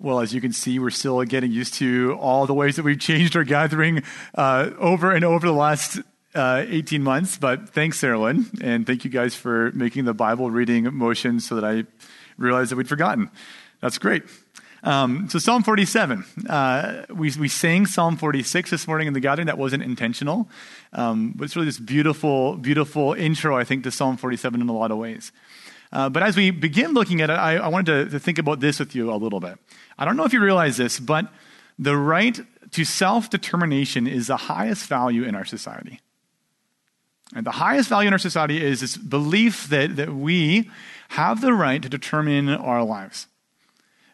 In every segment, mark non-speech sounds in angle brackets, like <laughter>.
Well, as you can see, we're still getting used to all the ways that we've changed our gathering uh, over and over the last uh, 18 months. But thanks, Sarah and thank you guys for making the Bible reading motion so that I realized that we'd forgotten. That's great. Um, so Psalm 47, uh, we, we sang Psalm 46 this morning in the gathering. That wasn't intentional. Um, but it's really this beautiful, beautiful intro, I think, to Psalm 47 in a lot of ways. Uh, but as we begin looking at it, I, I wanted to, to think about this with you a little bit. I don't know if you realize this, but the right to self determination is the highest value in our society. And the highest value in our society is this belief that, that we have the right to determine our lives.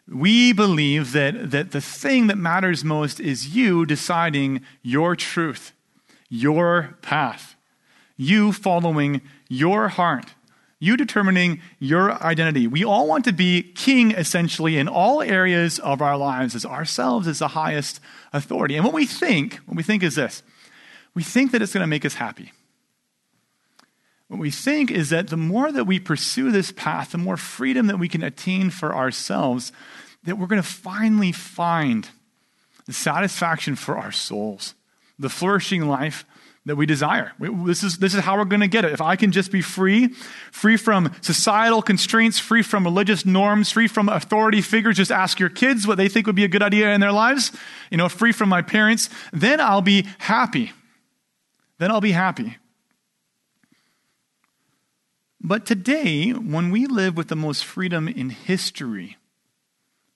We believe that, that the thing that matters most is you deciding your truth, your path, you following your heart, you determining your identity. We all want to be king, essentially, in all areas of our lives, as ourselves as the highest authority. And what we think, what we think is this we think that it's going to make us happy. What we think is that the more that we pursue this path, the more freedom that we can attain for ourselves, that we're going to finally find the satisfaction for our souls, the flourishing life that we desire. This is, this is how we're going to get it. If I can just be free, free from societal constraints, free from religious norms, free from authority figures, just ask your kids what they think would be a good idea in their lives, you know, free from my parents, then I'll be happy. Then I'll be happy. But today, when we live with the most freedom in history,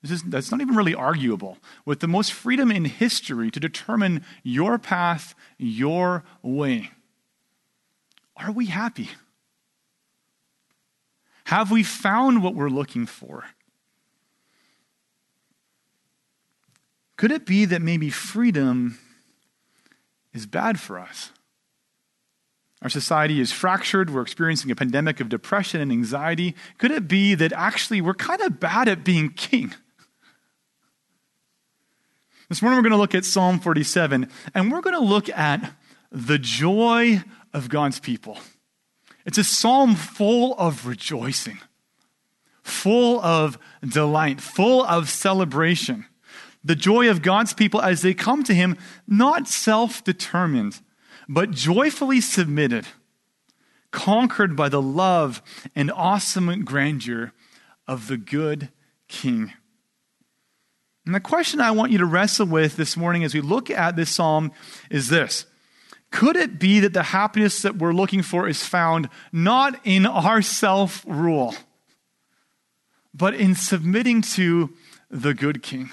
that's not even really arguable, with the most freedom in history to determine your path, your way, are we happy? Have we found what we're looking for? Could it be that maybe freedom is bad for us? Our society is fractured. We're experiencing a pandemic of depression and anxiety. Could it be that actually we're kind of bad at being king? This morning we're going to look at Psalm 47, and we're going to look at the joy of God's people. It's a psalm full of rejoicing, full of delight, full of celebration. The joy of God's people as they come to Him, not self determined, but joyfully submitted, conquered by the love and awesome grandeur of the good King. And the question I want you to wrestle with this morning as we look at this psalm is this Could it be that the happiness that we're looking for is found not in our self rule, but in submitting to the good King?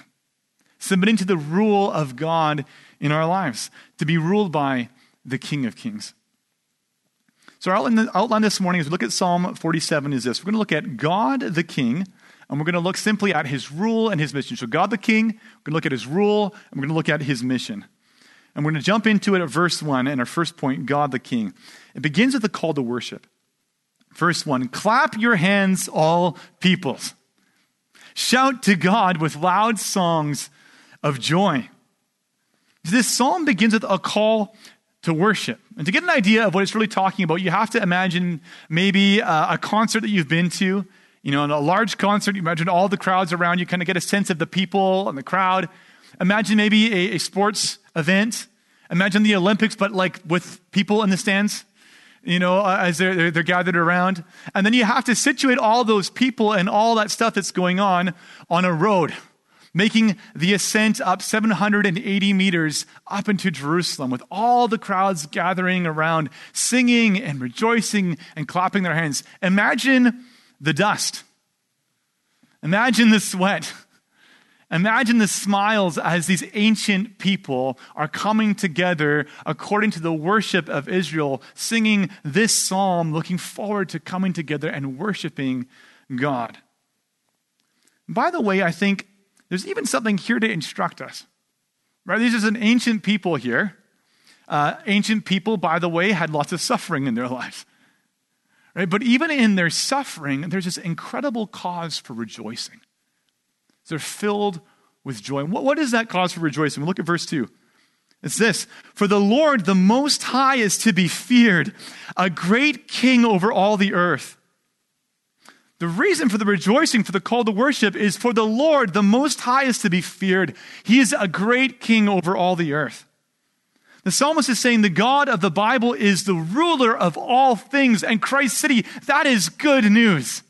Submitting to the rule of God in our lives, to be ruled by the King of Kings. So, our outline this morning as we look at Psalm 47 is this we're going to look at God the King, and we're going to look simply at his rule and his mission. So, God the King, we're going to look at his rule, and we're going to look at his mission. And we're going to jump into it at verse 1 and our first point God the King. It begins with a call to worship. Verse 1 Clap your hands, all peoples. Shout to God with loud songs of joy. This psalm begins with a call to worship. And to get an idea of what it's really talking about, you have to imagine maybe a, a concert that you've been to. You know, in a large concert, you imagine all the crowds around you, kind of get a sense of the people and the crowd. Imagine maybe a, a sports event. Imagine the Olympics, but like with people in the stands, you know, uh, as they're, they're, they're gathered around. And then you have to situate all those people and all that stuff that's going on on a road making the ascent up 780 meters up into Jerusalem with all the crowds gathering around, singing and rejoicing and clapping their hands. Imagine the dust. Imagine the sweat. Imagine the smiles as these ancient people are coming together according to the worship of Israel, singing this psalm, looking forward to coming together and worshiping God. By the way, I think there's even something here to instruct us. Right? These are an ancient people here. Uh, ancient people, by the way, had lots of suffering in their lives. Right? But even in their suffering, there's this incredible cause for rejoicing. They're filled with joy. What, what is that cause for rejoicing? look at verse 2. It's this For the Lord, the Most High, is to be feared, a great king over all the earth. The reason for the rejoicing, for the call to worship, is for the Lord, the Most High, is to be feared. He is a great king over all the earth. The psalmist is saying the God of the Bible is the ruler of all things, and Christ City, that is good news.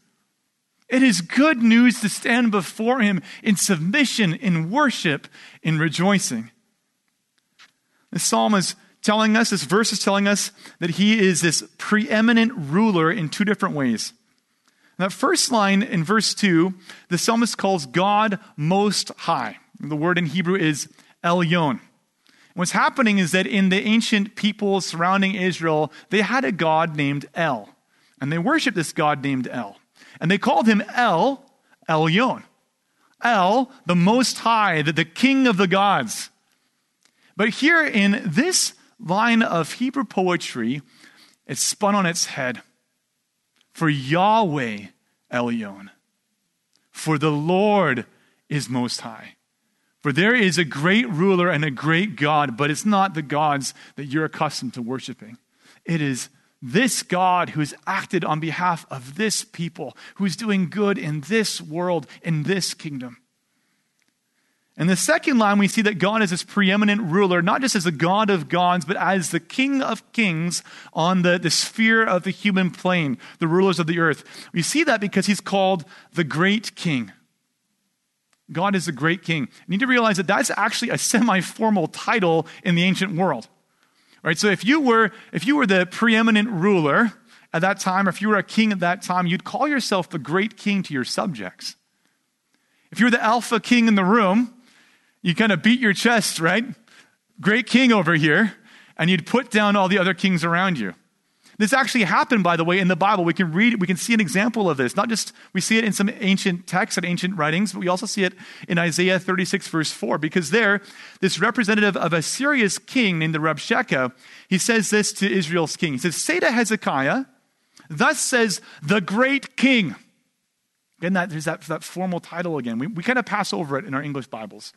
It is good news to stand before him in submission, in worship, in rejoicing. The psalm is telling us, this verse is telling us that he is this preeminent ruler in two different ways. That first line in verse 2, the psalmist calls God Most High. The word in Hebrew is Elyon. What's happening is that in the ancient people surrounding Israel, they had a god named El, and they worshiped this god named El. And they called him El, Elyon. El, the Most High, the, the King of the gods. But here in this line of Hebrew poetry, it's spun on its head. For Yahweh Elyon. For the Lord is Most High. For there is a great ruler and a great God, but it's not the gods that you're accustomed to worshiping. It is this God who's acted on behalf of this people, who's doing good in this world, in this kingdom. In the second line, we see that God is this preeminent ruler, not just as the God of gods, but as the King of kings on the, the sphere of the human plane, the rulers of the earth. We see that because he's called the Great King. God is the Great King. You need to realize that that's actually a semi formal title in the ancient world. Right? So if you were if you were the preeminent ruler at that time, or if you were a king at that time, you'd call yourself the great king to your subjects. If you were the alpha king in the room, you kind of beat your chest, right? Great king over here, and you'd put down all the other kings around you. This actually happened, by the way, in the Bible. We can read, we can see an example of this. Not just, we see it in some ancient texts and ancient writings, but we also see it in Isaiah 36, verse 4, because there, this representative of a Assyria's king named the Rabshakeh, he says this to Israel's king. He says, Say to Hezekiah, thus says the great king. Again, that, there's that, that formal title again. We, we kind of pass over it in our English Bibles.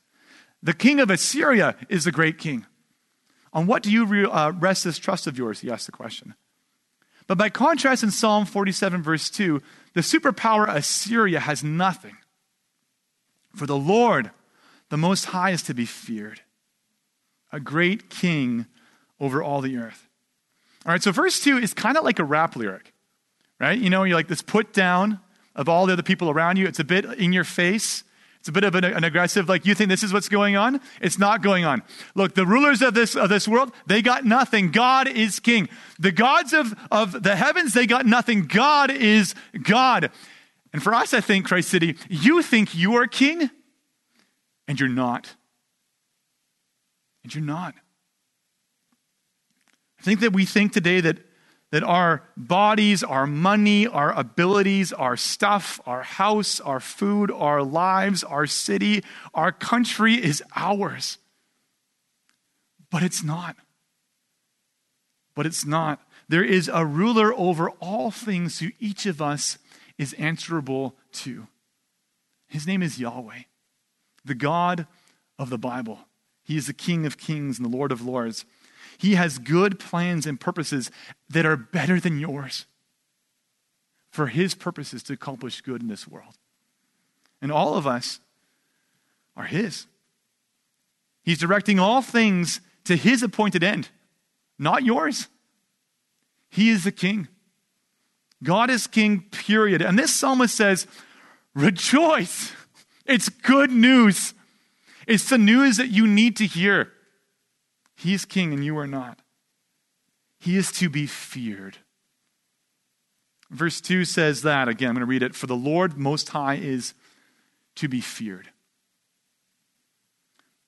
The king of Assyria is the great king. On what do you re, uh, rest this trust of yours? He asked the question. But by contrast, in Psalm 47, verse 2, the superpower Assyria has nothing. For the Lord, the Most High, is to be feared, a great king over all the earth. All right, so verse 2 is kind of like a rap lyric, right? You know, you're like this put down of all the other people around you. It's a bit in your face. It's a bit of an, an, aggressive, like, you think this is what's going on? It's not going on. Look, the rulers of this, of this world, they got nothing. God is king. The gods of, of the heavens, they got nothing. God is God. And for us, I think, Christ City, you think you are king, and you're not. And you're not. I think that we think today that that our bodies, our money, our abilities, our stuff, our house, our food, our lives, our city, our country is ours. But it's not. But it's not. There is a ruler over all things who each of us is answerable to. His name is Yahweh, the God of the Bible. He is the King of kings and the Lord of lords. He has good plans and purposes that are better than yours for His purposes to accomplish good in this world. And all of us are His. He's directing all things to His appointed end, not yours. He is the King. God is King, period. And this psalmist says, Rejoice. It's good news. It's the news that you need to hear. He is king and you are not. He is to be feared. Verse 2 says that, again, I'm going to read it. For the Lord Most High is to be feared.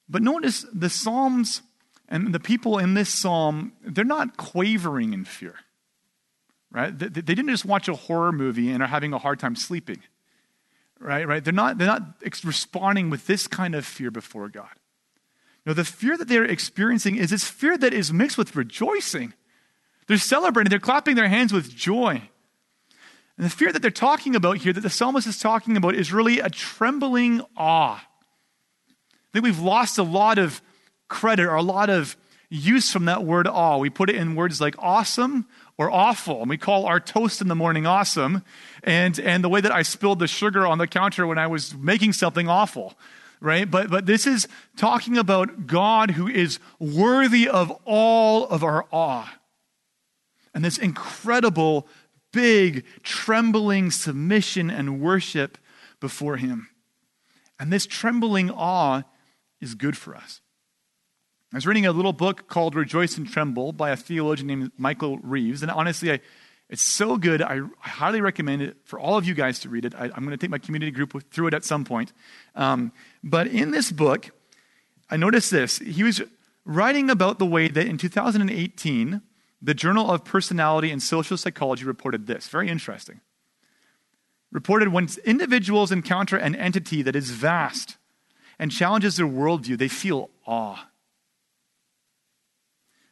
But notice the Psalms and the people in this psalm, they're not quavering in fear, right? They, didn't just watch a horror movie and are having a hard time sleeping, right? Right? They're not, they're not responding with this kind of fear before God. No, the fear that they're experiencing is this fear that is mixed with rejoicing. They're celebrating, they're clapping their hands with joy. And the fear that they're talking about here, that the psalmist is talking about, is really a trembling awe. I think we've lost a lot of credit or a lot of use from that word awe. We put it in words like awesome or awful. And we call our toast in the morning awesome. And, and the way that I spilled the sugar on the counter when I was making something awful, right? But, but this is talking about God who is worthy of all of our awe. And this incredible, big, trembling submission and worship before Him. And this trembling awe is good for us. I was reading a little book called Rejoice and Tremble by a theologian named Michael Reeves. And honestly, I, it's so good. I, highly recommend it for all of you guys to read it. I, am going to take my community group through it at some point. Um, but in this book, I noticed this. He was writing about the way that in 2018, the Journal of Personality and Social Psychology reported this. Very interesting. Reported when individuals encounter an entity that is vast and challenges their worldview, they feel awe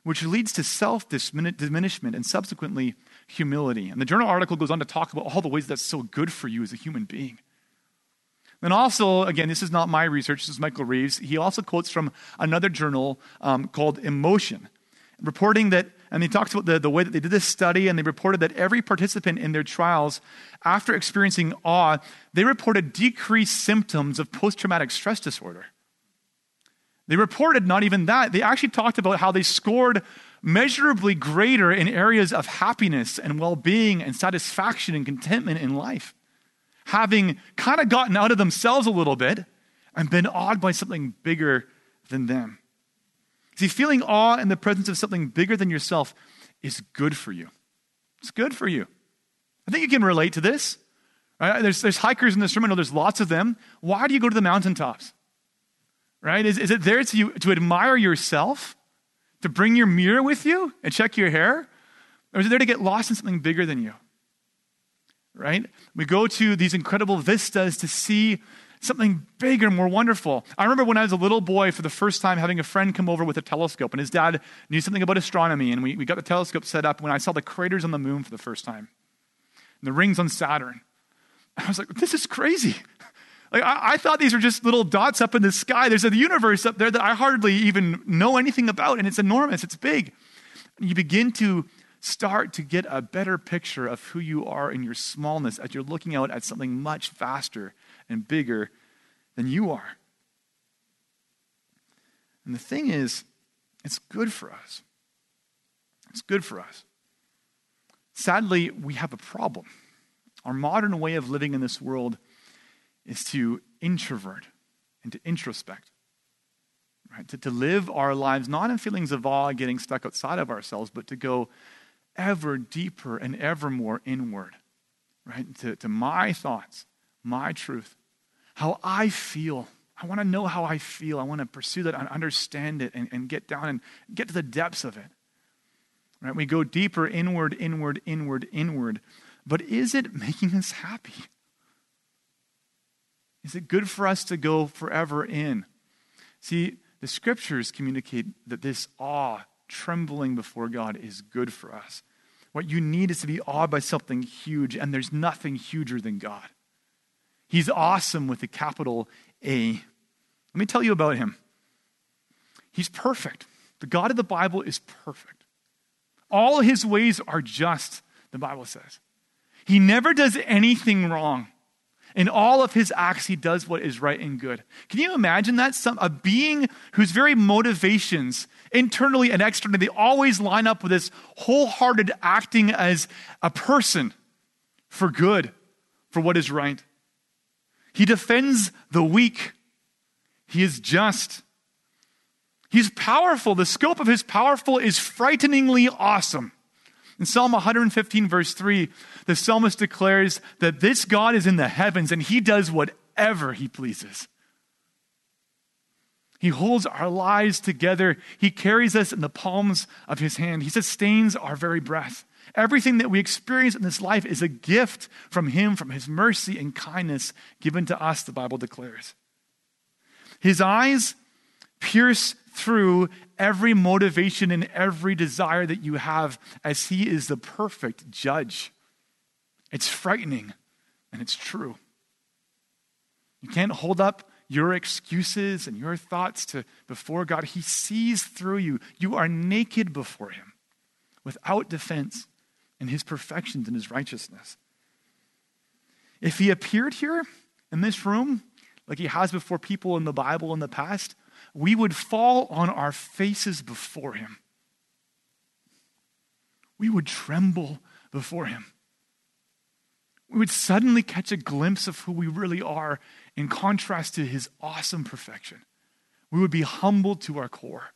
which leads to self diminishment and subsequently humility. And the journal article goes on to talk about all the ways that's so good for you as a human being. And also, again, this is not my research, this is Michael Reeves. He also quotes from another journal um, called Emotion, reporting that, and he talks about the, the way that they did this study, and they reported that every participant in their trials, after experiencing awe, they reported decreased symptoms of post traumatic stress disorder. They reported not even that. They actually talked about how they scored measurably greater in areas of happiness and well being and satisfaction and contentment in life, having kind of gotten out of themselves a little bit and been awed by something bigger than them. See, feeling awe in the presence of something bigger than yourself is good for you. It's good for you. I think you can relate to this. Right? There's, there's hikers in this room. I know there's lots of them. Why do you go to the mountaintops? right? Is, is it there to, to admire yourself? To bring your mirror with you and check your hair? Or is it there to get lost in something bigger than you? Right? We go to these incredible vistas to see something bigger, more wonderful. I remember when I was a little boy for the first time having a friend come over with a telescope, and his dad knew something about astronomy, and we, we got the telescope set up when I saw the craters on the moon for the first time and the rings on Saturn. I was like, this is crazy. Like, I, I, thought these were just little dots up in the sky. There's a universe up there that I hardly even know anything about, and it's enormous, it's big. And you begin to start to get a better picture of who you are in your smallness as you're looking out at something much faster and bigger than you are. And the thing is, it's good for us. It's good for us. Sadly, we have a problem. Our modern way of living in this world is to introvert and to introspect. Right? To, to live our lives not in feelings of awe, getting stuck outside of ourselves, but to go ever deeper and ever more inward. Right? To, to my thoughts, my truth, how I feel. I want to know how I feel. I want to pursue that and understand it and, and get down and get to the depths of it. Right? We go deeper inward, inward, inward, inward. But is it making us happy? Is it good for us to go forever in? See, the scriptures communicate that this awe, trembling before God, is good for us. What you need is to be awed by something huge, and there's nothing huger than God. He's awesome with a capital A. Let me tell you about him. He's perfect. The God of the Bible is perfect. All his ways are just, the Bible says. He never does anything wrong. In all of his acts, he does what is right and good. Can you imagine that? Some, a being whose very motivations, internally and externally, they always line up with this wholehearted acting as a person for good, for what is right. He defends the weak. He is just. He's powerful. The scope of his powerful is frighteningly awesome. In Psalm 115, verse 3, the psalmist declares that this God is in the heavens and he does whatever he pleases. He holds our lives together. He carries us in the palms of his hand. He sustains our very breath. Everything that we experience in this life is a gift from him, from his mercy and kindness given to us, the Bible declares. His eyes pierce through every motivation and every desire that you have as He is the perfect judge. It's frightening and it's true. You can't hold up your excuses and your thoughts to before God. He sees through you. You are naked before him without defense. in his perfections and his righteousness. If he appeared here in this room, like he has before people in the Bible in the past, we would fall on our faces before him. We would tremble before him. We would suddenly catch a glimpse of who we really are in contrast to his awesome perfection. We would be humbled to our core.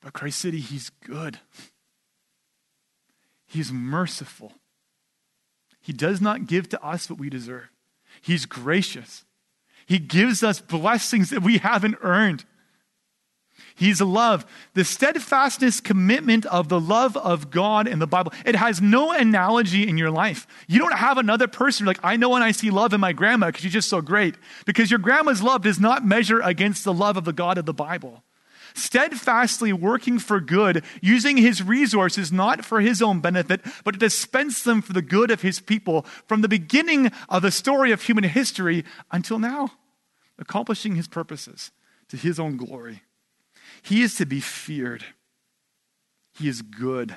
But Christ City, he's good. He's merciful. He does not give to us what we deserve. He's gracious. He gives us blessings that we haven't earned. He's love. The steadfastness commitment of the love of God in the Bible, it has no analogy in your life. You don't have another person like, I know when I see love in my grandma because she's just so great. Because your grandma's love does not measure against the love of the God of the Bible. Steadfastly working for good, using his resources not for his own benefit, but to dispense them for the good of his people from the beginning of the story of human history until now, accomplishing his purposes to his own glory. He is to be feared. He is good.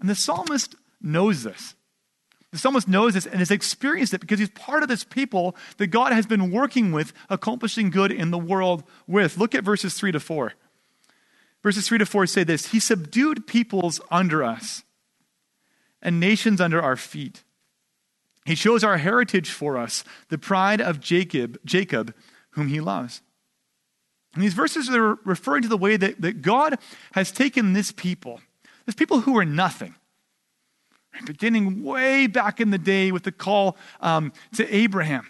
And the psalmist knows this. The psalmist knows this and has experienced it because he's part of this people that God has been working with, accomplishing good in the world with. Look at verses 3 to 4. Verses 3 to 4 say this He subdued peoples under us and nations under our feet. He shows our heritage for us, the pride of Jacob, Jacob, whom he loves. And these verses are referring to the way that, that God has taken this people, this people who were nothing, beginning way back in the day with the call um, to Abraham,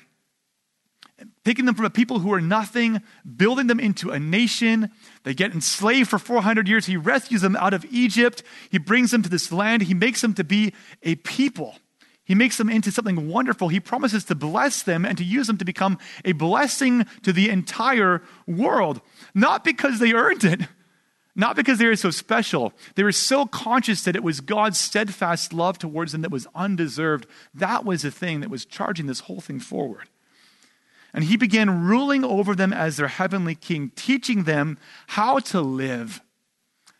taking them from a people who are nothing, building them into a nation. They get enslaved for 400 years. He rescues them out of Egypt. He brings them to this land. He makes them to be a people. He makes them into something wonderful. He promises to bless them and to use them to become a blessing to the entire world. Not because they earned it, not because they were so special. They were so conscious that it was God's steadfast love towards them that was undeserved. That was the thing that was charging this whole thing forward. And he began ruling over them as their heavenly king, teaching them how to live,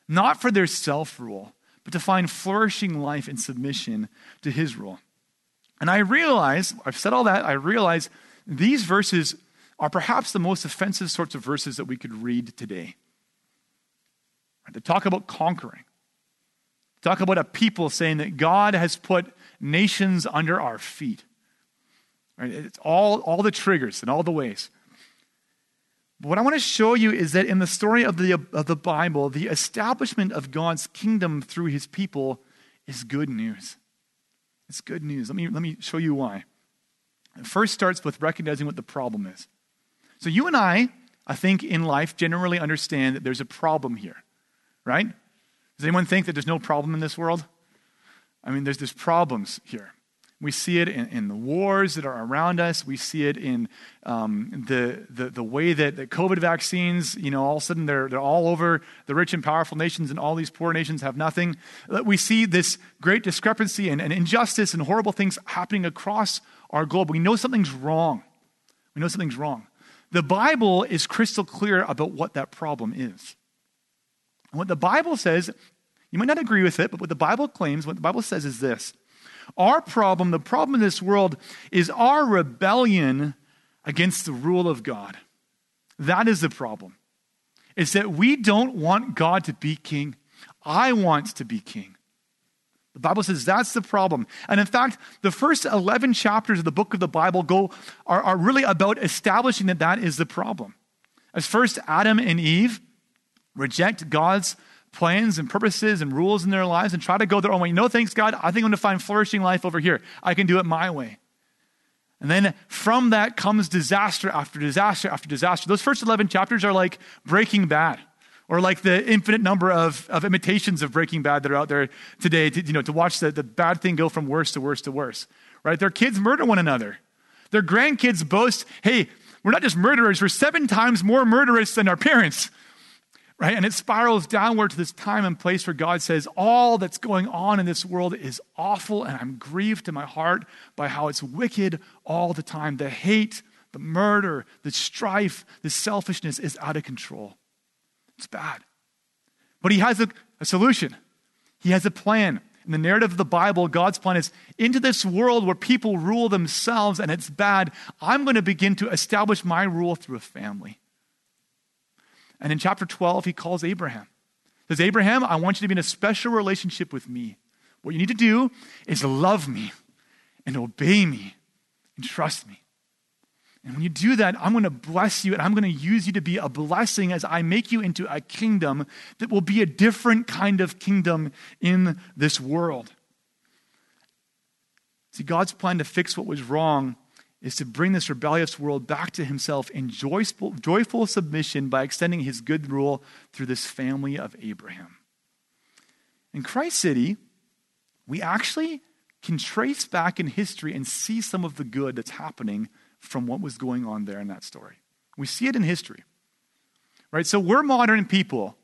not for their self rule, but to find flourishing life in submission to his rule. And I realize, I've said all that, I realize these verses are perhaps the most offensive sorts of verses that we could read today. They talk about conquering. Talk about a people saying that God has put nations under our feet. Right? It's all, all the triggers and all the ways. But what I want to show you is that in the story of the, of the Bible, the establishment of God's kingdom through his people is good news. It's good news. Let me, let me show you why. It first starts with recognizing what the problem is. So, you and I, I think in life, generally understand that there's a problem here, right? Does anyone think that there's no problem in this world? I mean, there's, there's problems here. We see it in, in, the wars that are around us. We see it in um, the, the, the, way that the COVID vaccines, you know, all of a sudden they're, they're all over the rich and powerful nations, and all these poor nations have nothing. We see this great discrepancy and, and injustice and horrible things happening across our globe. We know something's wrong. We know something's wrong. The Bible is crystal clear about what that problem is. And what the Bible says, you might not agree with it, but what the Bible claims, what the Bible says is this our problem, the problem in this world, is our rebellion against the rule of God. That is the problem. Is that we don't want God to be king. I want to be king. The Bible says that's the problem. And in fact, the first 11 chapters of the book of the Bible go, are, are really about establishing that that is the problem. As first Adam and Eve reject God's plans and purposes and rules in their lives and try to go their own way. No, thanks, God. I think I'm going to find flourishing life over here. I can do it my way. And then from that comes disaster after disaster after disaster. Those first 11 chapters are like Breaking Bad or like the infinite number of, of imitations of Breaking Bad that are out there today, to, you know, to watch the, the bad thing go from worse to worse to worse, right? Their kids murder one another. Their grandkids boast, hey, we're not just murderers, we're seven times more murderous than our parents right? And it spirals downward to this time and place where God says, All that's going on in this world is awful, and I'm grieved to my heart by how it's wicked all the time. The hate, the murder, the strife, the selfishness is out of control. It's bad. But He has a, a solution. He has a plan. In the narrative of the Bible, God's plan is into this world where people rule themselves and it's bad, I'm going to begin to establish my rule through a family. And in chapter 12, he calls Abraham. He says, Abraham, I want you to be in a special relationship with me. What you need to do is love me and obey me and trust me. And when you do that, I'm going to bless you and I'm going to use you to be a blessing as I make you into a kingdom that will be a different kind of kingdom in this world. See, God's plan to fix what was wrong is to bring this rebellious world back to himself in joyful, joyful submission by extending his good rule through this family of Abraham. In Christ City, we actually can trace back in history and see some of the good that's happening from what was going on there in that story. We see it in history. Right? So we're modern people.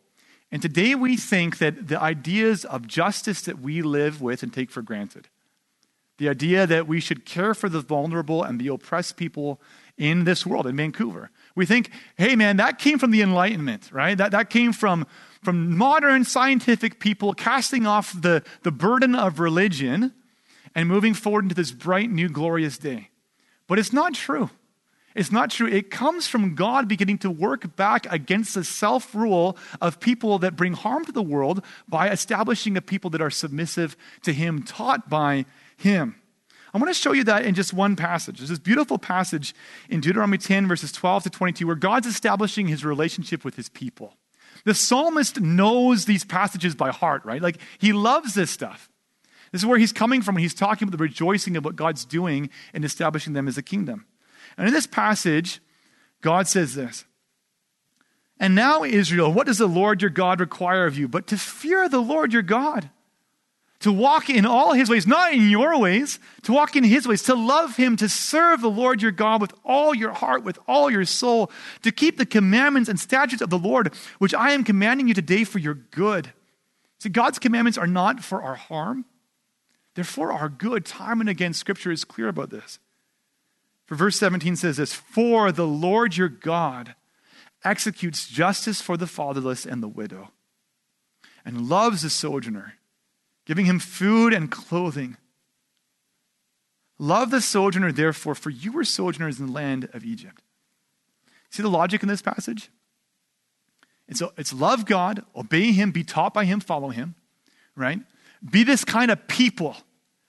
And today we think that the ideas of justice that we live with and take for granted, the idea that we should care for the vulnerable and the oppressed people in this world, in Vancouver. We think, hey man, that came from the Enlightenment, right? That, that came from, from modern scientific people casting off the, the burden of religion and moving forward into this bright, new, glorious day. But it's not true. It's not true. It comes from God beginning to work back against the self rule of people that bring harm to the world by establishing a people that are submissive to Him, taught by Him. I want to show you that in just one passage. There's this beautiful passage in Deuteronomy 10, verses 12 to 22, where God's establishing His relationship with His people. The psalmist knows these passages by heart, right? Like, he loves this stuff. This is where he's coming from when he's talking about the rejoicing of what God's doing in establishing them as a kingdom. And in this passage, God says this And now, Israel, what does the Lord your God require of you? But to fear the Lord your God, to walk in all his ways, not in your ways, to walk in his ways, to love him, to serve the Lord your God with all your heart, with all your soul, to keep the commandments and statutes of the Lord, which I am commanding you today for your good. See, God's commandments are not for our harm. They're for our good. Time and again, Scripture is clear about this. For verse 17 says this For the Lord your God executes justice for the fatherless and the widow, and loves the sojourner, giving him food and clothing. Love the sojourner, therefore, for you were sojourners in the land of Egypt. See the logic in this passage? It's, it's love God, obey Him, be taught by Him, follow Him, right? Be this kind of people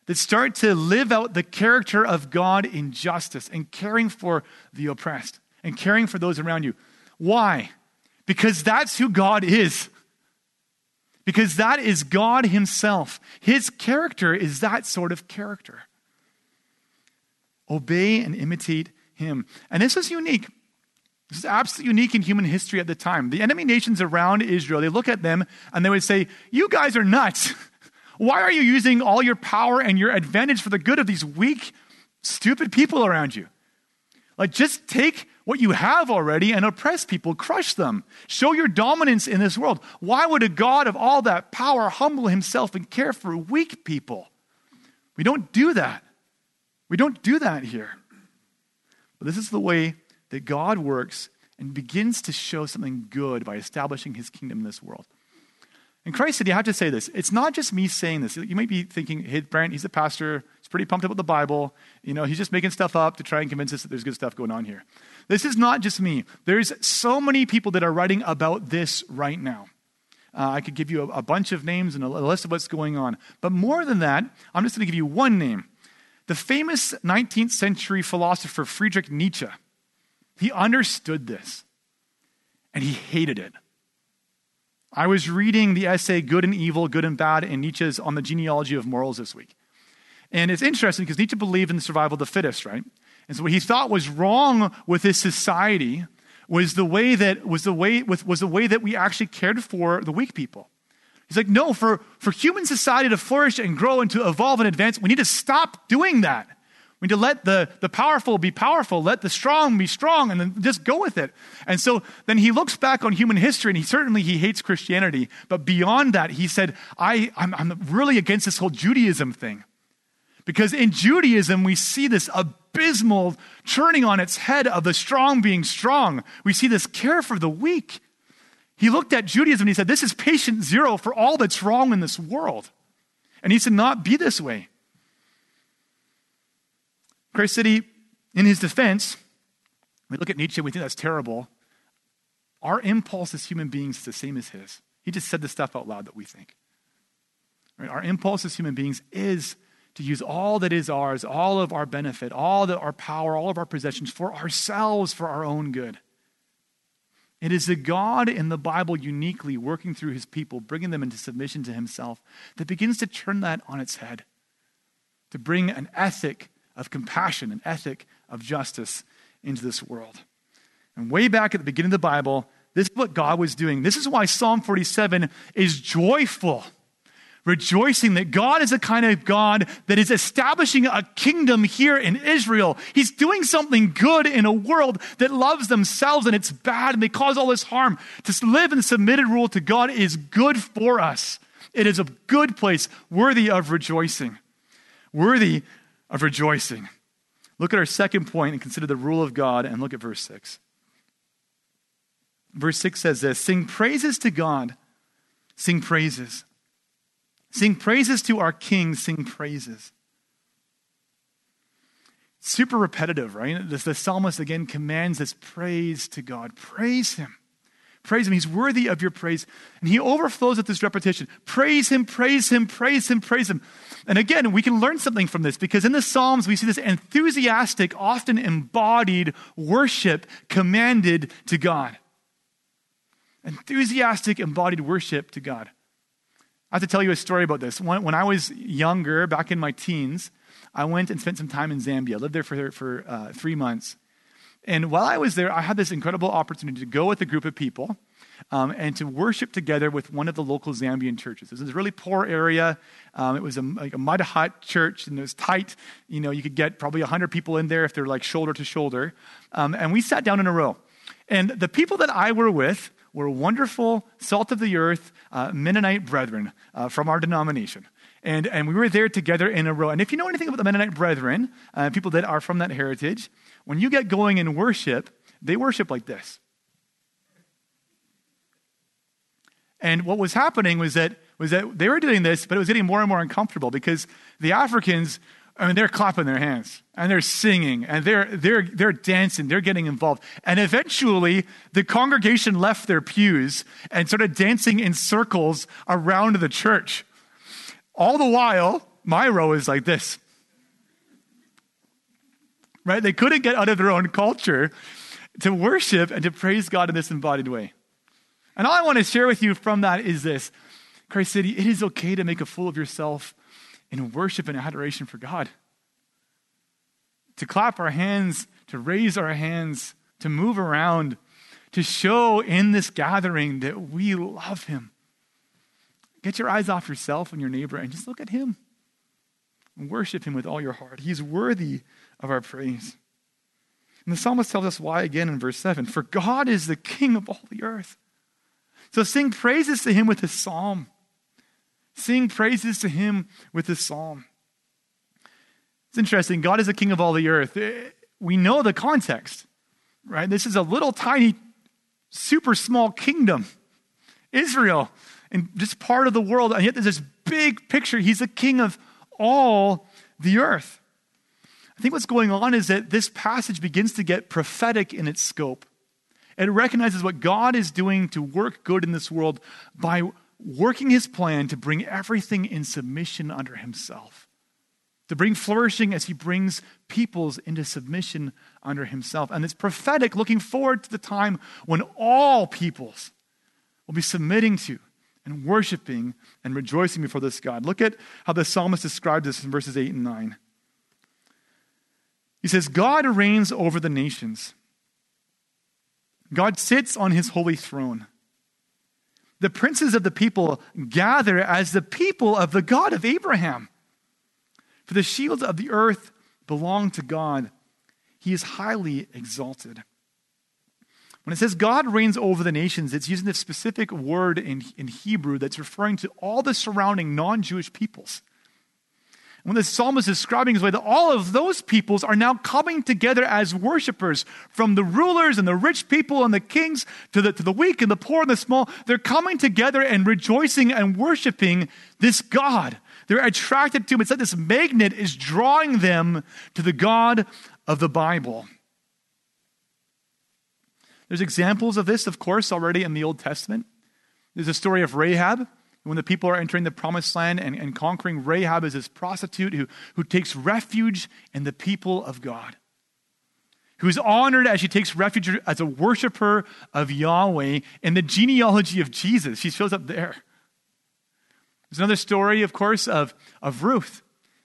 that start to live out the character of God in justice and caring for the oppressed and caring for those around you. Why? Because that's who God is. Because that is God Himself. His character is that sort of character. Obey and imitate Him. And this is unique. This is absolutely unique in human history at the time. The enemy nations around Israel, they look at them and they would say, You guys are nuts. <laughs> Why are you using all your power and your advantage for the good of these weak, stupid people around you? Like, just take what you have already and oppress people, crush them, show your dominance in this world. Why would a God of all that power humble himself and care for weak people? We don't do that. We don't do that here. But this is the way that God works and begins to show something good by establishing his kingdom in this world. And Christ City, You have to say this. It's not just me saying this. You might be thinking, hey, Brent, he's a pastor. Pretty pumped up with the Bible. You know, he's just making stuff up to try and convince us that there's good stuff going on here. This is not just me. There's so many people that are writing about this right now. Uh, I could give you a, a bunch of names and a list of what's going on. But more than that, I'm just going to give you one name. The famous 19th century philosopher Friedrich Nietzsche. He understood this and he hated it. I was reading the essay Good and Evil, Good and Bad in Nietzsche's On the Genealogy of Morals this week. And it's interesting because Nietzsche believed in the survival of the fittest, right? And so what he thought was wrong with his society was the way that was the way with, was the way that we actually cared for the weak people. He's like, no, for, for human society to flourish and grow and to evolve and advance, we need to stop doing that. We need to let the, the powerful be powerful, let the strong be strong, and then just go with it. And so then he looks back on human history, and he certainly he hates Christianity. But beyond that, he said, I, I'm, I'm really against this whole Judaism thing. Because in Judaism, we see this abysmal turning on its head of the strong being strong. We see this care for the weak. He looked at Judaism and he said, This is patient zero for all that's wrong in this world. And he said, Not be this way. Christ City, in his defense, we look at Nietzsche, we think that's terrible. Our impulse as human beings is the same as his. He just said the stuff out loud that we think. Right? Our impulse as human beings is to use all that is ours, all of our benefit, all of our power, all of our possessions for ourselves, for our own good. It is the God in the Bible uniquely working through his people, bringing them into submission to himself, that begins to turn that on its head, to bring an ethic of compassion, an ethic of justice into this world. And way back at the beginning of the Bible, this is what God was doing. This is why Psalm 47 is joyful, rejoicing that God is a kind of God that is establishing a kingdom here in Israel. He's doing something good in a world that loves themselves and it's bad and they cause all this harm. To live in submitted rule to God is good for us. It is a good place, worthy of rejoicing. Worthy of rejoicing. Look at our second point and consider the rule of God and look at verse 6. Verse 6 says this Sing praises to God, sing praises. Sing praises to our King, sing praises. Super repetitive, right? The, psalmist again commands this praise to God. Praise Him. Praise Him. He's worthy of your praise. And He overflows with this repetition. Praise Him, praise Him, praise Him, praise Him. And again, we can learn something from this because in the Psalms we see this enthusiastic, often embodied worship commanded to God enthusiastic, embodied worship to God. I have to tell you a story about this. When, when I was younger, back in my teens, I went and spent some time in Zambia. I lived there for, for uh, three months. And while I was there, I had this incredible opportunity to go with a group of people um, and to worship together with one of the local Zambian churches. It was a really poor area. Um, it was a, like a mud hut church, and it was tight. You know, you could get probably 100 people in there if they're like shoulder to shoulder. Um, and we sat down in a row. And the people that I were with were wonderful, salt of the earth uh, Mennonite brethren uh, from our denomination. And, and we were there together in a row. And if you know anything about the Mennonite brethren, uh, people that are from that heritage, when you get going in worship, they worship like this. And what was happening was that, was that they were doing this, but it was getting more and more uncomfortable because the Africans I mean, they're clapping their hands and they're singing and they're, they're, they're dancing, they're getting involved. And eventually, the congregation left their pews and started dancing in circles around the church. All the while, my row is like this. Right? They couldn't get out of their own culture to worship and to praise God in this embodied way. And all I want to share with you from that is this Christ City, it is okay to make a fool of yourself in worship and adoration for God. To clap our hands, to raise our hands, to move around, to show in this gathering that we love Him. Get your eyes off yourself and your neighbor and just look at Him worship Him with all your heart. He's worthy of our praise. And the psalmist tells us why again in verse 7 For God is the King of all the earth. So sing praises to Him with a psalm. Sing praises to him with this psalm. It's interesting. God is the king of all the earth. Eh, we know the context, right? This is a little tiny, super small kingdom, Israel, and just part of the world. And yet there's this big picture. He's the king of all the earth. I think what's going on is that this passage begins to get prophetic in its scope. It recognizes what God is doing to work good in this world by working his plan to bring everything in submission under himself, to bring flourishing as he brings peoples into submission under himself. And it's prophetic, looking forward to the time when all peoples will be submitting to and worshiping and rejoicing before this God. Look at how the psalmist describes this in verses 8 and 9. He says, God reigns over the nations. God sits on his holy throne. The princes of the people gather as the people of the God of Abraham. For the shields of the earth belong to God. He is highly exalted. When it says God reigns over the nations, it's using a specific word in, in Hebrew that's referring to all the surrounding non Jewish peoples. When the psalmist is describing his way, that all of those peoples are now coming together as worshipers, from the rulers and the rich people and the kings to the, to the weak and the poor and the small. They're coming together and rejoicing and worshiping this God. They're attracted to him. It's like this magnet is drawing them to the God of the Bible. There's examples of this, of course, already in the Old Testament. There's a story of Rahab. When the people are entering the promised land and, and conquering, Rahab is this prostitute who, who takes refuge in the people of God, who is honored as she takes refuge as a worshiper of Yahweh in the genealogy of Jesus. She shows up there. There's another story, of course, of, of Ruth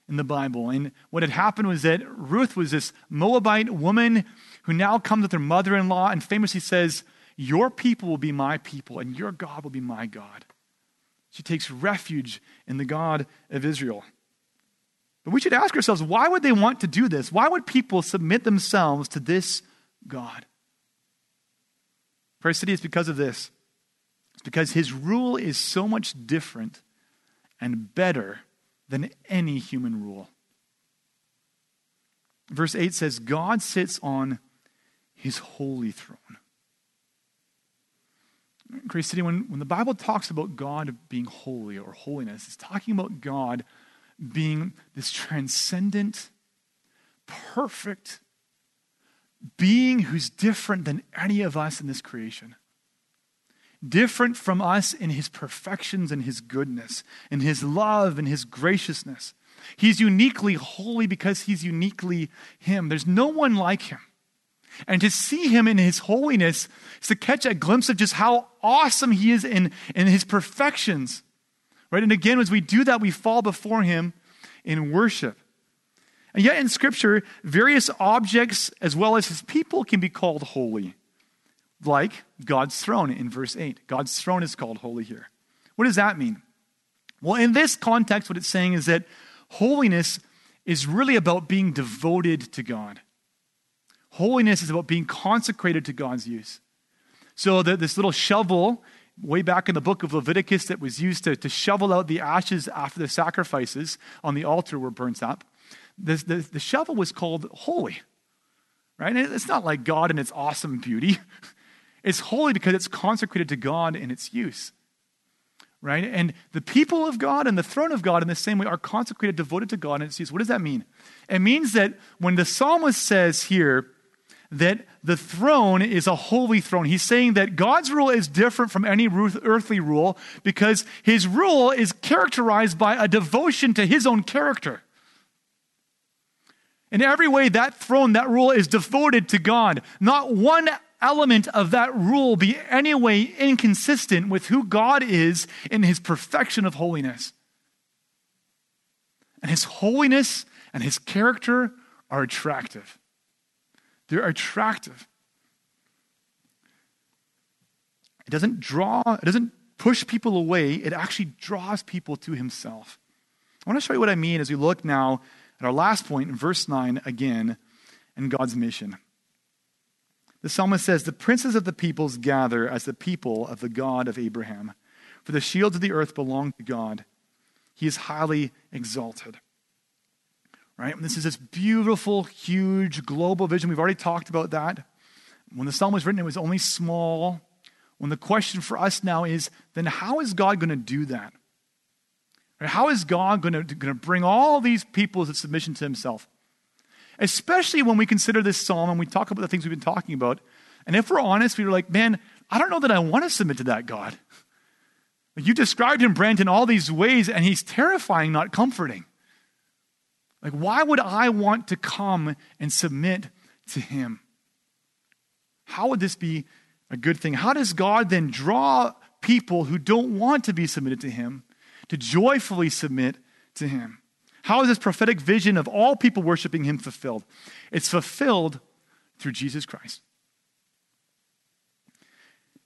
in the Bible. And what had happened was that Ruth was this Moabite woman who now comes with her mother in law and famously says, Your people will be my people, and your God will be my God. She takes refuge in the God of Israel. But we should ask ourselves why would they want to do this? Why would people submit themselves to this God? Christ City is because of this. It's because his rule is so much different and better than any human rule. Verse 8 says, God sits on his holy throne. Christ City, when, when the Bible talks about God being holy or holiness, it's talking about God being this transcendent, perfect being who's different than any of us in this creation. Different from us in his perfections and his goodness, in his love and his graciousness. He's uniquely holy because he's uniquely him. There's no one like him. And to see him in his holiness is to catch a glimpse of just how awesome he is in, in his perfections. Right? And again, as we do that, we fall before him in worship. And yet in Scripture, various objects as well as his people can be called holy. Like God's throne in verse 8. God's throne is called holy here. What does that mean? Well, in this context, what it's saying is that holiness is really about being devoted to God. Holiness is about being consecrated to God's use. So that this little shovel, way back in the book of Leviticus, that was used to, to shovel out the ashes after the sacrifices on the altar were burnt up, this, the, the shovel was called holy. Right? It's not like God in its awesome beauty. <laughs> It's holy because it's consecrated to God in its use. Right? And the people of God and the throne of God in the same way are consecrated, devoted to God in its use. What does that mean? It means that when the psalmist says here, that the throne is a holy throne. He's saying that God's rule is different from any earthly rule because his rule is characterized by a devotion to his own character. In every way, that throne, that rule is devoted to God. Not one element of that rule be any way inconsistent with who God is in his perfection of holiness. And his holiness and his character are attractive. They're attractive. It doesn't draw, it doesn't push people away, it actually draws people to himself. I want to show you what I mean as we look now at our last point in verse 9 again in God's mission. The psalmist says, The princes of the peoples gather as the people of the God of Abraham. For the shields of the earth belong to God. He is highly exalted right? And this is this beautiful, huge global vision. We've already talked about that. When the psalm was written, it was only small. When the question for us now is, then how is God going to do that? How is God going to, bring all these people to submission to himself? Especially when we consider this psalm and we talk about the things we've been talking about. And if we're honest, we're like, man, I don't know that I want to submit to that God. You described him, Brent, in all these ways, and he's terrifying, not comforting. Like, why would I want to come and submit to him? How would this be a good thing? How does God then draw people who don't want to be submitted to him to joyfully submit to him? How is this prophetic vision of all people worshiping him fulfilled? It's fulfilled through Jesus Christ.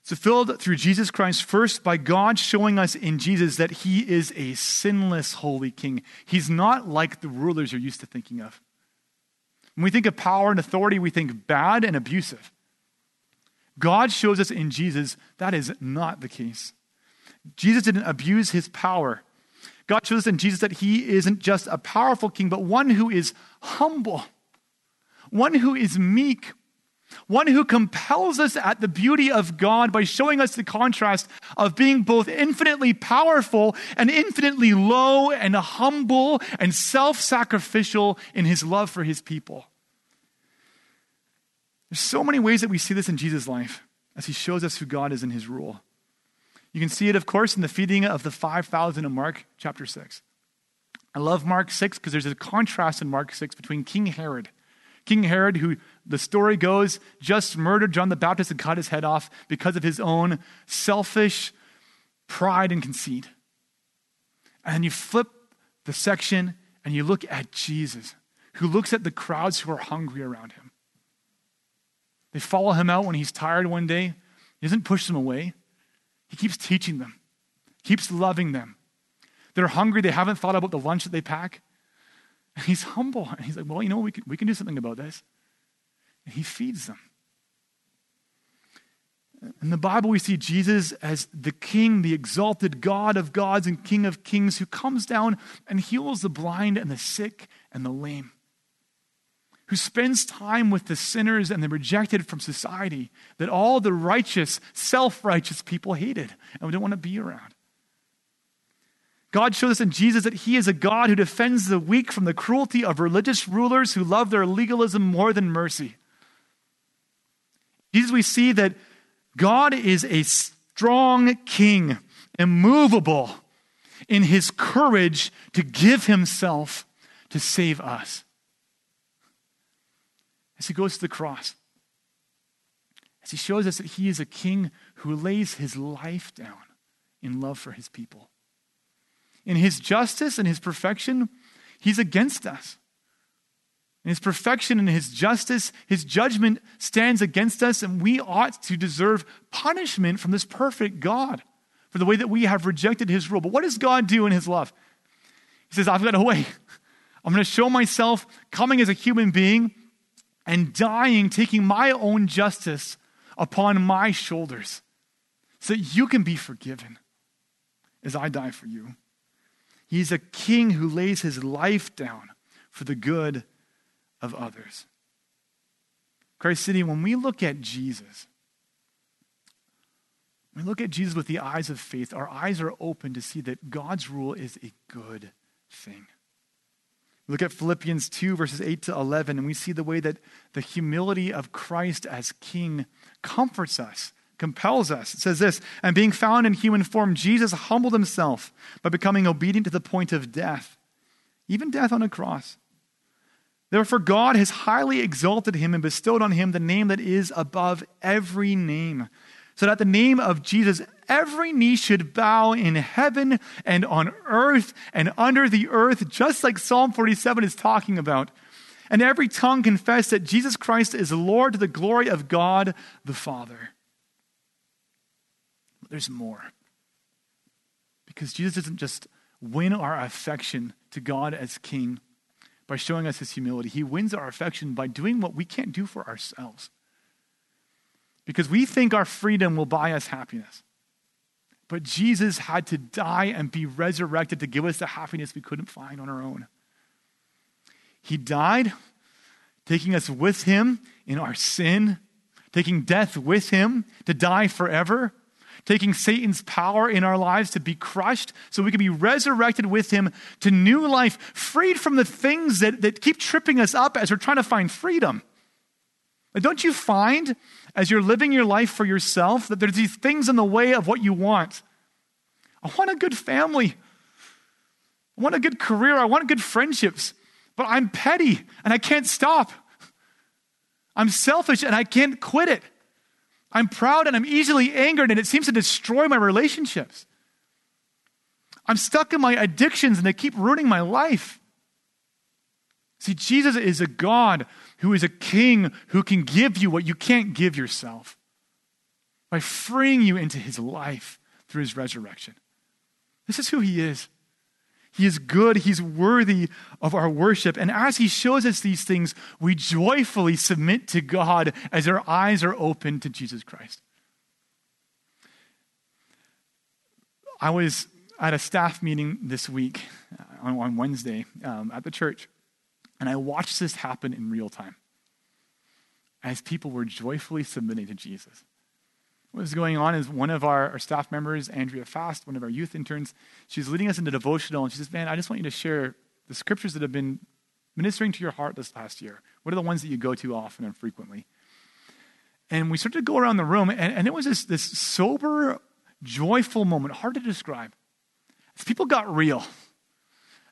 Fulfilled through Jesus Christ, first by God showing us in Jesus that he is a sinless holy king. He's not like the rulers you're used to thinking of. When we think of power and authority, we think bad and abusive. God shows us in Jesus that is not the case. Jesus didn't abuse his power. God shows us in Jesus that he isn't just a powerful king, but one who is humble, one who is meek, one who compels us at the beauty of God by showing us the contrast of being both infinitely powerful and infinitely low and humble and self sacrificial in his love for his people. There's so many ways that we see this in Jesus' life as he shows us who God is in his rule. You can see it, of course, in the feeding of the 5,000 in Mark chapter 6. I love Mark 6 because there's a contrast in Mark 6 between King Herod. King Herod, who the story goes just murdered John the Baptist and cut his head off because of his own selfish pride and conceit. And you flip the section and you look at Jesus, who looks at the crowds who are hungry around him. They follow him out when he's tired one day. He doesn't push them away. He keeps teaching them, keeps loving them. They're hungry. They haven't thought about the lunch that they pack. And <laughs> he's humble. And he's like, well, you know, we can, we can do something about this. And he feeds them. In the Bible, we see Jesus as the King, the exalted God of gods and King of kings, who comes down and heals the blind and the sick and the lame who spends time with the sinners and the rejected from society that all the righteous, self righteous people hated and we don't want to be around. God shows us in Jesus that He is a God who defends the weak from the cruelty of religious rulers who love their legalism more than mercy. Jesus, we see that God is a strong king, immovable in his courage to give himself to save us as he goes to the cross, as he shows us that he is a king who lays his life down in love for his people. In his justice and his perfection, he's against us. In his perfection and his justice, his judgment stands against us, and we ought to deserve punishment from this perfect God for the way that we have rejected his rule. But what does God do in his love? He says, I've got a way. I'm going to show myself coming as a human being and dying, taking my own justice upon my shoulders so that you can be forgiven as I die for you. He's a king who lays his life down for the good of others. Christ City, when we look at Jesus, when we look at Jesus with the eyes of faith, our eyes are open to see that God's rule is a good thing. Look at Philippians 2, verses 8 to 11, and we see the way that the humility of Christ as King comforts us, compels us. It says this And being found in human form, Jesus humbled himself by becoming obedient to the point of death, even death on a cross. Therefore, God has highly exalted him and bestowed on him the name that is above every name so that the name of Jesus, every knee should bow in heaven and on earth and under the earth, just like Psalm 47 is talking about. And every tongue confess that Jesus Christ is Lord to the glory of God the Father. There's more. Because Jesus doesn't just win our affection to God as King by showing us his humility, he wins our affection by doing what we can't do for ourselves because we think our freedom will buy us happiness. But Jesus had to die and be resurrected to give us the happiness we couldn't find on our own. He died, taking us with him in our sin, taking death with him to die forever, taking Satan's power in our lives to be crushed so we can be resurrected with him to new life, freed from the things that, that keep tripping us up as we're trying to find freedom. But don't you find as you're living your life for yourself that there's these things in the way of what you want. I want a good family. I want a good career. I want good friendships. But I'm petty and I can't stop. I'm selfish and I can't quit it. I'm proud and I'm easily angered and it seems to destroy my relationships. I'm stuck in my addictions and they keep ruining my life. See, Jesus is a God who is a king who can give you what you can't give yourself by freeing you into his life through his resurrection. This is who he is. He is good. He's worthy of our worship. And as he shows us these things, we joyfully submit to God as our eyes are open to Jesus Christ. I was at a staff meeting this week uh, on, on Wednesday um, at the church, and I watched this happen in real time as people were joyfully submitting to Jesus. What was going on is one of our, our, staff members, Andrea Fast, one of our youth interns, she's leading us into devotional, and she says, Man, I just want you to share the scriptures that have been ministering to your heart this last year. What are the ones that you go to often and frequently? And we started to go around the room, and, and it was this, this sober, joyful moment, hard to describe. As people got real,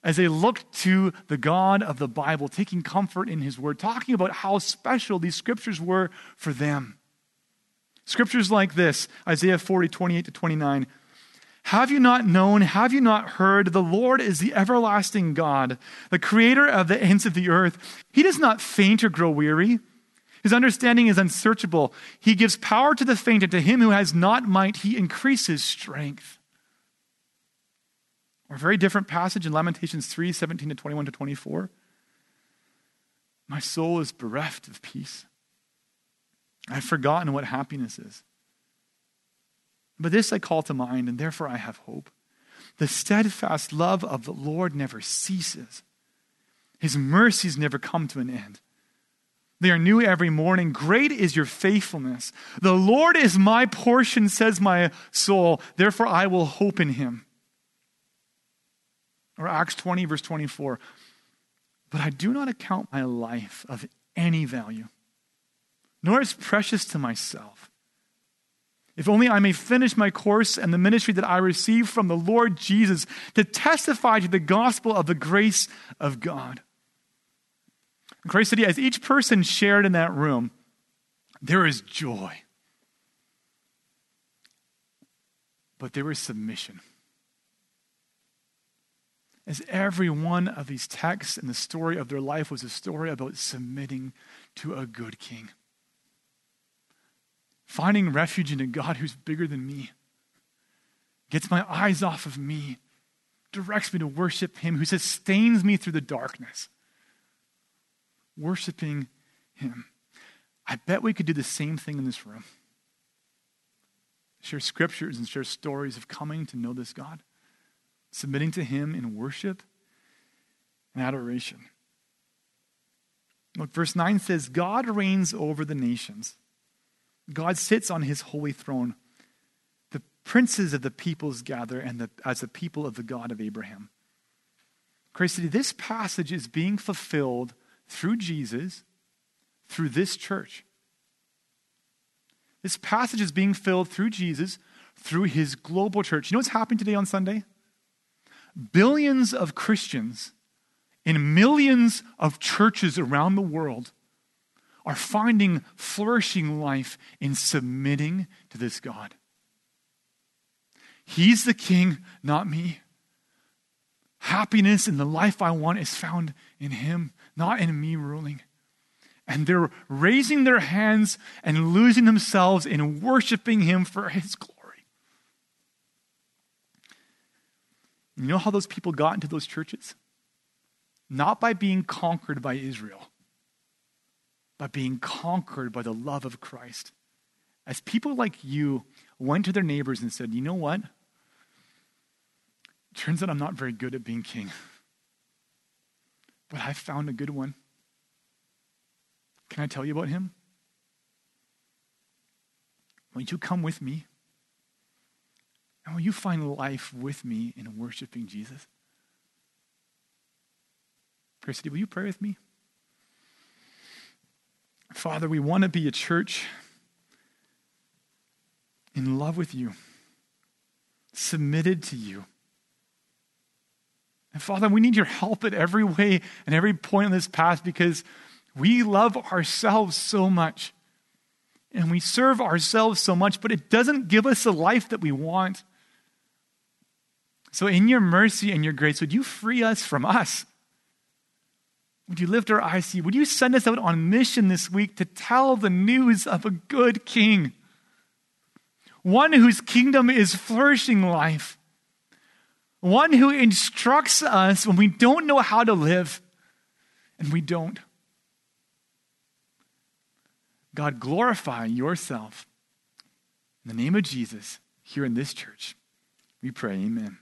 as they looked to the God of the Bible, taking comfort in His Word, talking about how special these scriptures were for them. Scriptures like this Isaiah 40, 28 to 29. Have you not known? Have you not heard? The Lord is the everlasting God, the creator of the ends of the earth. He does not faint or grow weary. His understanding is unsearchable. He gives power to the faint, and to him who has not might, he increases strength. Or a very different passage in Lamentations 3 17 to 21 to 24. My soul is bereft of peace. I've forgotten what happiness is. But this I call to mind, and therefore I have hope. The steadfast love of the Lord never ceases, His mercies never come to an end. They are new every morning. Great is your faithfulness. The Lord is my portion, says my soul. Therefore, I will hope in him. Or Acts 20, verse 24. But I do not account my life of any value, nor is precious to myself if only I may finish my course and the ministry that I received from the Lord Jesus to testify to the gospel of the grace of God. Christ City, as each person shared in that room, there is joy. But there was submission. As every one of these texts and the story of their life was a story about submitting to a good king finding refuge in a God who's bigger than me, gets my eyes off of me, directs me to worship Him, who sustains me through the darkness. Worshiping Him. I bet we could do the same thing in this room. Share scriptures and share stories of coming to know this God, submitting to Him in worship and adoration. Look, verse 9 says, God reigns over the nations. God sits on his holy throne. The princes of the peoples gather and the, as the people of the God of Abraham. Christ City, this passage is being fulfilled through Jesus, through this church. This passage is being filled through Jesus, through his global church. You know what's happening today on Sunday? Billions of Christians in millions of churches around the world are finding flourishing life in submitting to this God. He's the king, not me. Happiness in the life I want is found in Him, not in me ruling. And they're raising their hands and losing themselves in worshiping Him for His glory. You know how those people got into those churches? Not by being conquered by Israel but being conquered by the love of Christ. As people like you went to their neighbors and said, You know what? Turns out I'm not very good at being king, but I found a good one. Can I tell you about him? Won't you come with me? And will you find life with me in worshiping Jesus? Christ City, will you pray with me? Father, we want to be a church in love with you, submitted to you. And Father, we need your help at every way and every point on this path because we love ourselves so much. And we serve ourselves so much, but it doesn't give us the life that we want. So, in your mercy and your grace, would you free us from us? Would you lift our eyes to you? Would you send us out on mission this week to tell the news of a good king? One whose kingdom is flourishing life. One who instructs us when we don't know how to live, and we don't. God, glorify yourself. In the name of Jesus, here in this church, we pray, Amen.